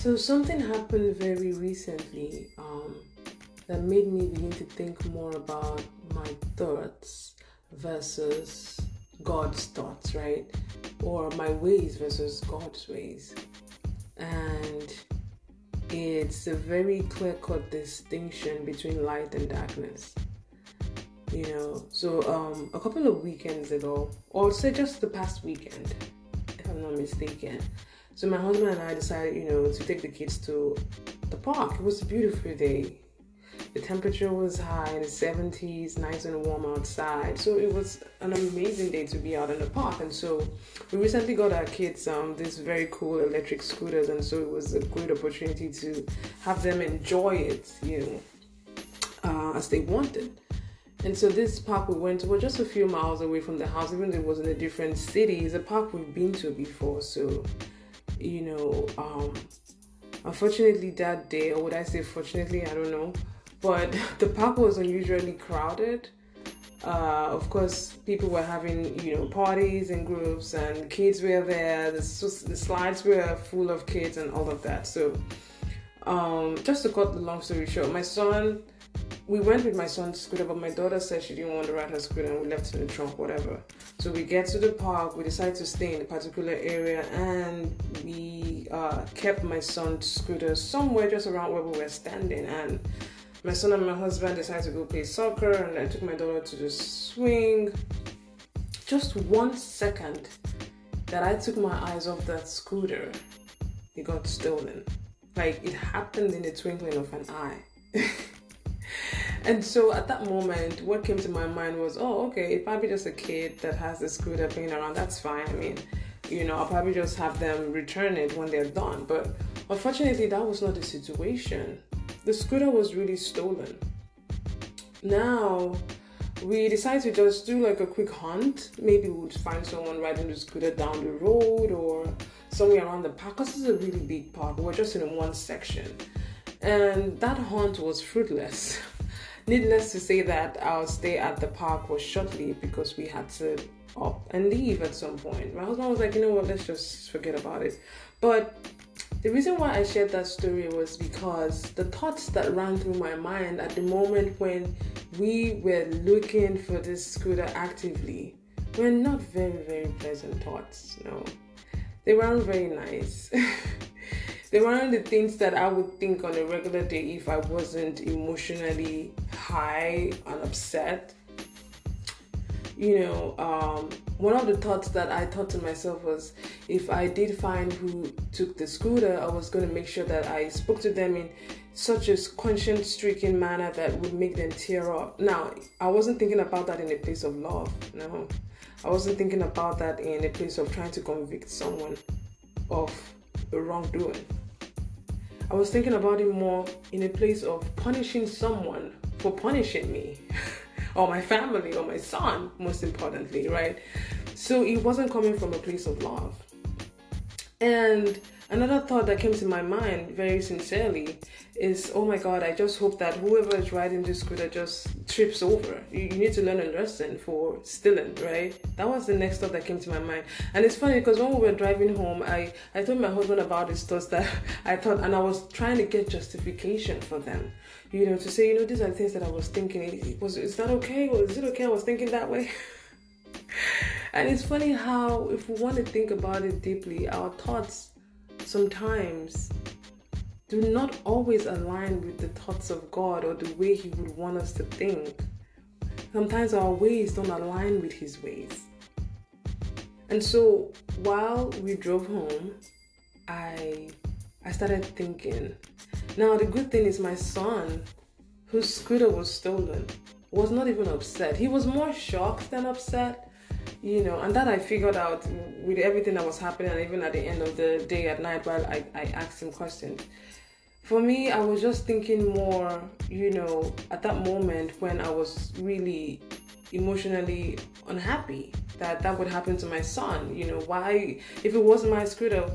So something happened very recently um, that made me begin to think more about my thoughts versus God's thoughts, right? Or my ways versus God's ways. And it's a very clear cut distinction between light and darkness. You know, so um, a couple of weekends ago, or say just the past weekend, if I'm not mistaken, so my husband and I decided, you know, to take the kids to the park. It was a beautiful day. The temperature was high in the 70s, nice and warm outside. So it was an amazing day to be out in the park. And so we recently got our kids um, these very cool electric scooters, and so it was a great opportunity to have them enjoy it, you know, uh, as they wanted. And so this park we went to was just a few miles away from the house, even though it was in a different city. It's a park we've been to before, so you know, um, unfortunately that day, or would I say fortunately, I don't know, but the park was unusually crowded. Uh, of course, people were having you know parties and groups, and kids were there. The, the slides were full of kids and all of that. So, um, just to cut the long story short, my son we went with my son's scooter, but my daughter said she didn't want to ride her scooter and we left it in the trunk, whatever. So we get to the park, we decided to stay in a particular area and we uh, kept my son's scooter somewhere just around where we were standing. And my son and my husband decided to go play soccer and I took my daughter to the swing. Just one second that I took my eyes off that scooter, it got stolen. Like it happened in the twinkling of an eye. and so at that moment, what came to my mind was, oh, okay, if I be just a kid that has a scooter playing around. That's fine. I mean, you know, I'll probably just have them return it when they're done. But unfortunately, that was not the situation. The scooter was really stolen. Now, we decided to just do like a quick hunt. Maybe we would find someone riding the scooter down the road or somewhere around the park. Because this is a really big park. We're just in one section. And that hunt was fruitless. Needless to say that our stay at the park was shortly because we had to up and leave at some point. My husband was like, you know what, let's just forget about it. But the reason why I shared that story was because the thoughts that ran through my mind at the moment when we were looking for this scooter actively were not very, very pleasant thoughts. No, they weren't very nice. they weren't the things that I would think on a regular day if I wasn't emotionally high and upset. You know, um, one of the thoughts that I thought to myself was if I did find who took the scooter, I was going to make sure that I spoke to them in such a conscience stricken manner that would make them tear up. Now, I wasn't thinking about that in a place of love. No, I wasn't thinking about that in a place of trying to convict someone of the wrongdoing. I was thinking about it more in a place of punishing someone for punishing me, or my family, or my son, most importantly, right? So it wasn't coming from a place of love. And Another thought that came to my mind very sincerely is oh my god, I just hope that whoever is riding this scooter just trips over. You, you, need to learn a lesson for stealing, right? That was the next thought that came to my mind. And it's funny because when we were driving home, I, I told my husband about these thoughts that I thought, and I was trying to get justification for them. You know, to say, you know, these are things that I was thinking. Was is that okay? Is it okay? I was thinking that way. and it's funny how, if we want to think about it deeply, our thoughts sometimes do not always align with the thoughts of God or the way He would want us to think. Sometimes our ways don't align with His ways. And so while we drove home, I I started thinking. Now the good thing is my son, whose scooter was stolen, was not even upset. He was more shocked than upset you know, and that I figured out with everything that was happening, and even at the end of the day at night while I, I asked him questions. For me, I was just thinking more, you know, at that moment when I was really emotionally unhappy that that would happen to my son. You know, why, if it wasn't my scooter,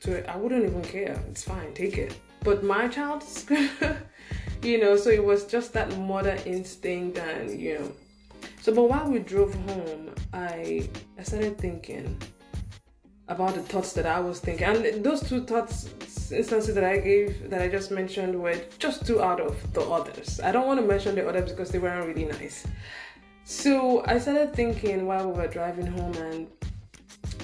to I wouldn't even care. It's fine, take it. But my scooter, you know, so it was just that mother instinct and, you know, so, but while we drove home, I I started thinking about the thoughts that I was thinking, and those two thoughts instances that I gave that I just mentioned were just two out of the others. I don't want to mention the others because they weren't really nice. So I started thinking while we were driving home and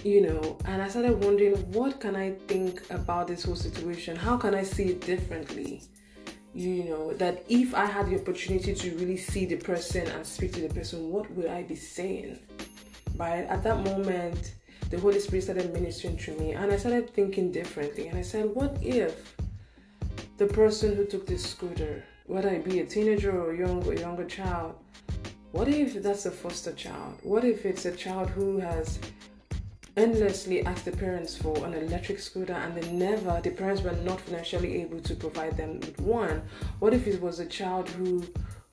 you know, and I started wondering what can I think about this whole situation? How can I see it differently? You know, that if I had the opportunity to really see the person and speak to the person, what would I be saying? Right at that moment, the Holy Spirit started ministering to me, and I started thinking differently. And I said, What if the person who took this scooter, whether it be a teenager or a young a younger child, what if that's a foster child? What if it's a child who has endlessly asked the parents for an electric scooter and they never the parents were not financially able to provide them with one what if it was a child who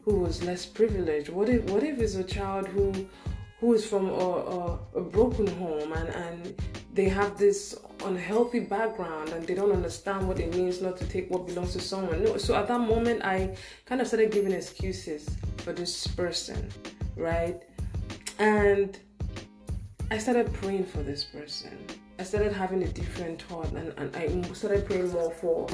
who was less privileged what if what if it's a child who who is from a, a, a, broken home and, and they have this unhealthy background and they don't understand what it means not to take what belongs to someone. No, so at that moment, I kind of started giving excuses for this person, right? And I started praying for this person. I started having a different thought and, and I started praying more for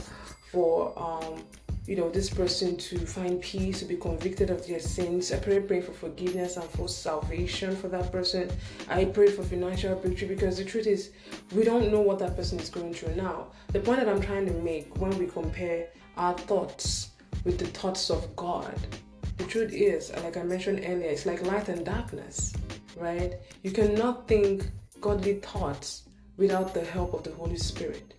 for um you know, this person to find peace, to be convicted of their sins. I pray, pray for forgiveness and for salvation for that person. I pray for financial breakthrough because the truth is, we don't know what that person is going through now. The point that I'm trying to make when we compare our thoughts with the thoughts of God, the truth is, like I mentioned earlier, it's like light and darkness, right? You cannot think godly thoughts without the help of the Holy Spirit.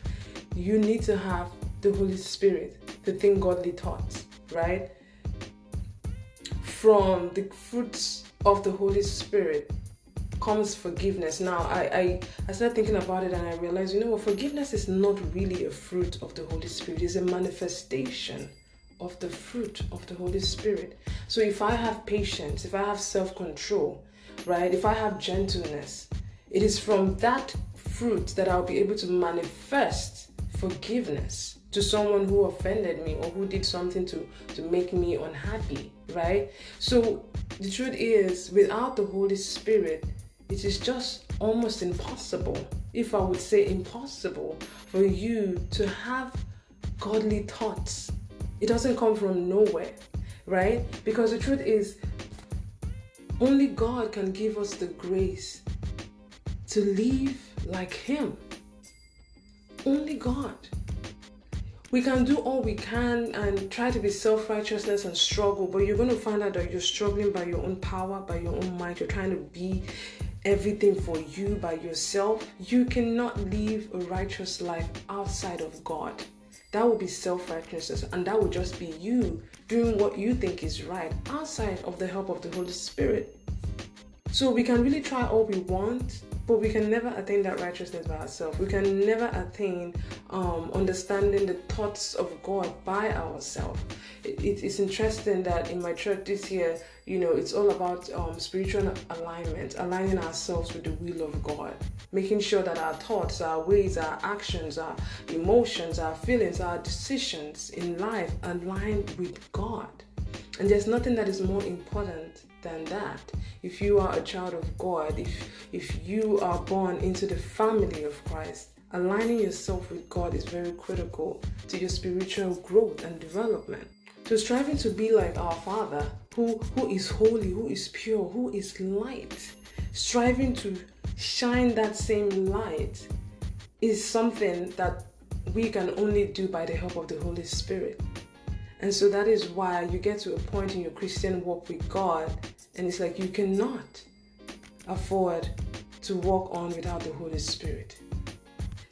you need to have the Holy Spirit to think godly thoughts, right? From the fruits of the Holy Spirit comes forgiveness. Now, I, I, I started thinking about it and I realized, you know what, forgiveness is not really a fruit of the Holy Spirit, it's a manifestation of the fruit of the Holy Spirit. So if I have patience, if I have self control, right, if I have gentleness, it is from that fruit that I'll be able to manifest forgiveness to someone who offended me or who did something to, to make me unhappy, right? So the truth is, without the Holy Spirit, it is just almost impossible, if I would say impossible, for you to have godly thoughts. It doesn't come from nowhere, right? Because the truth is, only God can give us the grace to live like Him. Only God. We can do all we can and try to be self righteousness and struggle, but you're going to find out that you're struggling by your own power, by your own might. You're trying to be everything for you by yourself. You cannot live a righteous life outside of God. That would be self righteousness, and that would just be you doing what you think is right outside of the help of the Holy Spirit. So we can really try all we want, but we can never attain that righteousness by ourselves. We can never attain um, understanding the thoughts of God by ourselves. It, it, it's interesting that in my church this year, you know, it's all about um, spiritual alignment, aligning ourselves with the will of God, making sure that our thoughts, our ways, our actions, our emotions, our feelings, our decisions in life align with God. And there's nothing that is more important than that. If you are a child of God, if if you are born into the family of Christ, aligning yourself with God is very critical to your spiritual growth and development. So striving to be like our Father, who who is holy, who is pure, who is light, striving to shine that same light is something that we can only do by the help of the Holy Spirit. And so that is why you get to a point in your Christian walk with God, and it's like you cannot afford to walk on without the Holy Spirit.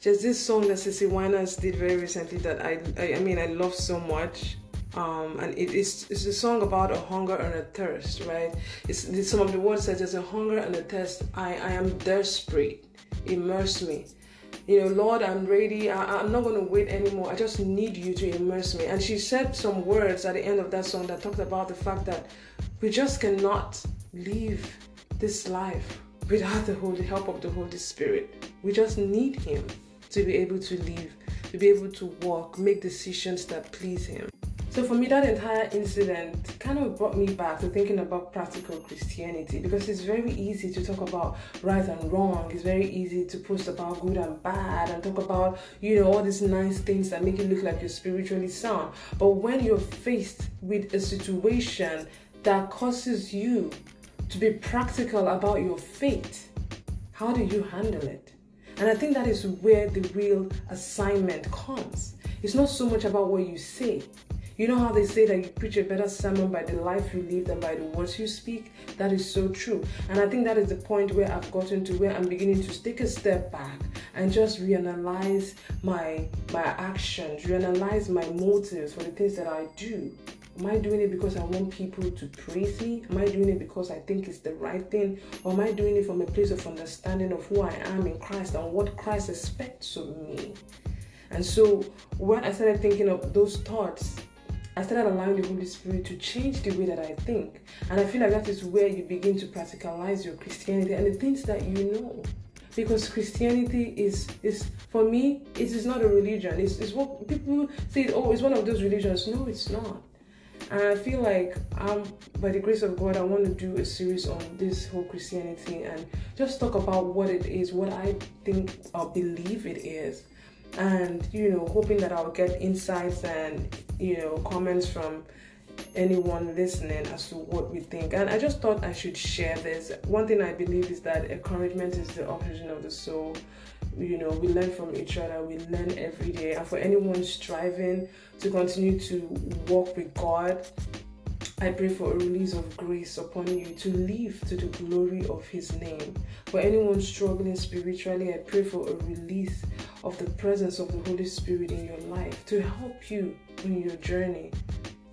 Just this song that CeCe Winans did very recently that I, I, I mean, I love so much. Um, and it is it's a song about a hunger and a thirst, right? It's, it's some of the words says there's a hunger and a thirst. I, I am desperate. Immerse me you know, Lord, I'm ready. I, I, am not going to wait anymore. I just need you to immerse me. And she said some words at the end of that song that talked about the fact that we just cannot live this life without the holy help of the Holy Spirit. We just need Him to be able to live, to be able to walk, make decisions that please Him. So for me, that entire incident kind of brought me back to thinking about practical Christianity because it's very easy to talk about right and wrong. It's very easy to post about good and bad and talk about, you know, all these nice things that make you look like you're spiritually sound. But when you're faced with a situation that causes you to be practical about your faith, how do you handle it? And I think that is where the real assignment comes. It's not so much about what you say, you know how they say that you preach a better sermon by the life you live than by the words you speak? That is so true. And I think that is the point where I've gotten to where I'm beginning to take a step back and just reanalyze my my actions, reanalyze my motives for the things that I do. Am I doing it because I want people to praise me? Am I doing it because I think it's the right thing? Or am I doing it from a place of understanding of who I am in Christ and what Christ expects of me? And so when I started thinking of those thoughts, I started allowing the Holy Spirit to change the way that I think. And I feel like that is where you begin to practicalize your Christianity and the things that you know. Because Christianity is is for me, it is not a religion. It's, it's what people say, oh, it's one of those religions. No, it's not. And I feel like um, by the grace of God, I want to do a series on this whole Christianity and just talk about what it is, what I think or believe it is and you know hoping that i'll get insights and you know comments from anyone listening as to what we think. And i just thought i should share this. One thing i believe is that encouragement is the oxygen of the soul. You know we learn from each other. We learn every day. And for anyone striving to continue to walk with god I pray for a release of grace upon you to live to the glory of His name. For anyone struggling spiritually, I pray for a release of the presence of the Holy Spirit in your life to help you in your journey,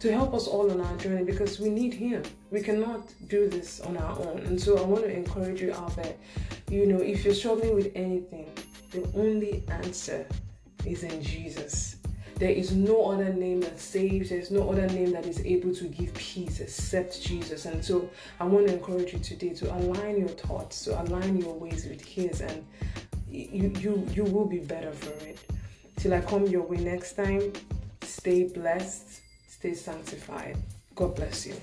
to help us all on our journey because we need Him. We cannot do this on our own. And so I want to encourage you out there, you know, if you're struggling with anything, the only answer is in Jesus. There is no other name that saves, there's no other name that is able to give peace except Jesus. And so I want to encourage you today to align your thoughts, to align your ways with His, and you you you will be better for it. Till I come your way next time, stay blessed, stay sanctified. God bless you.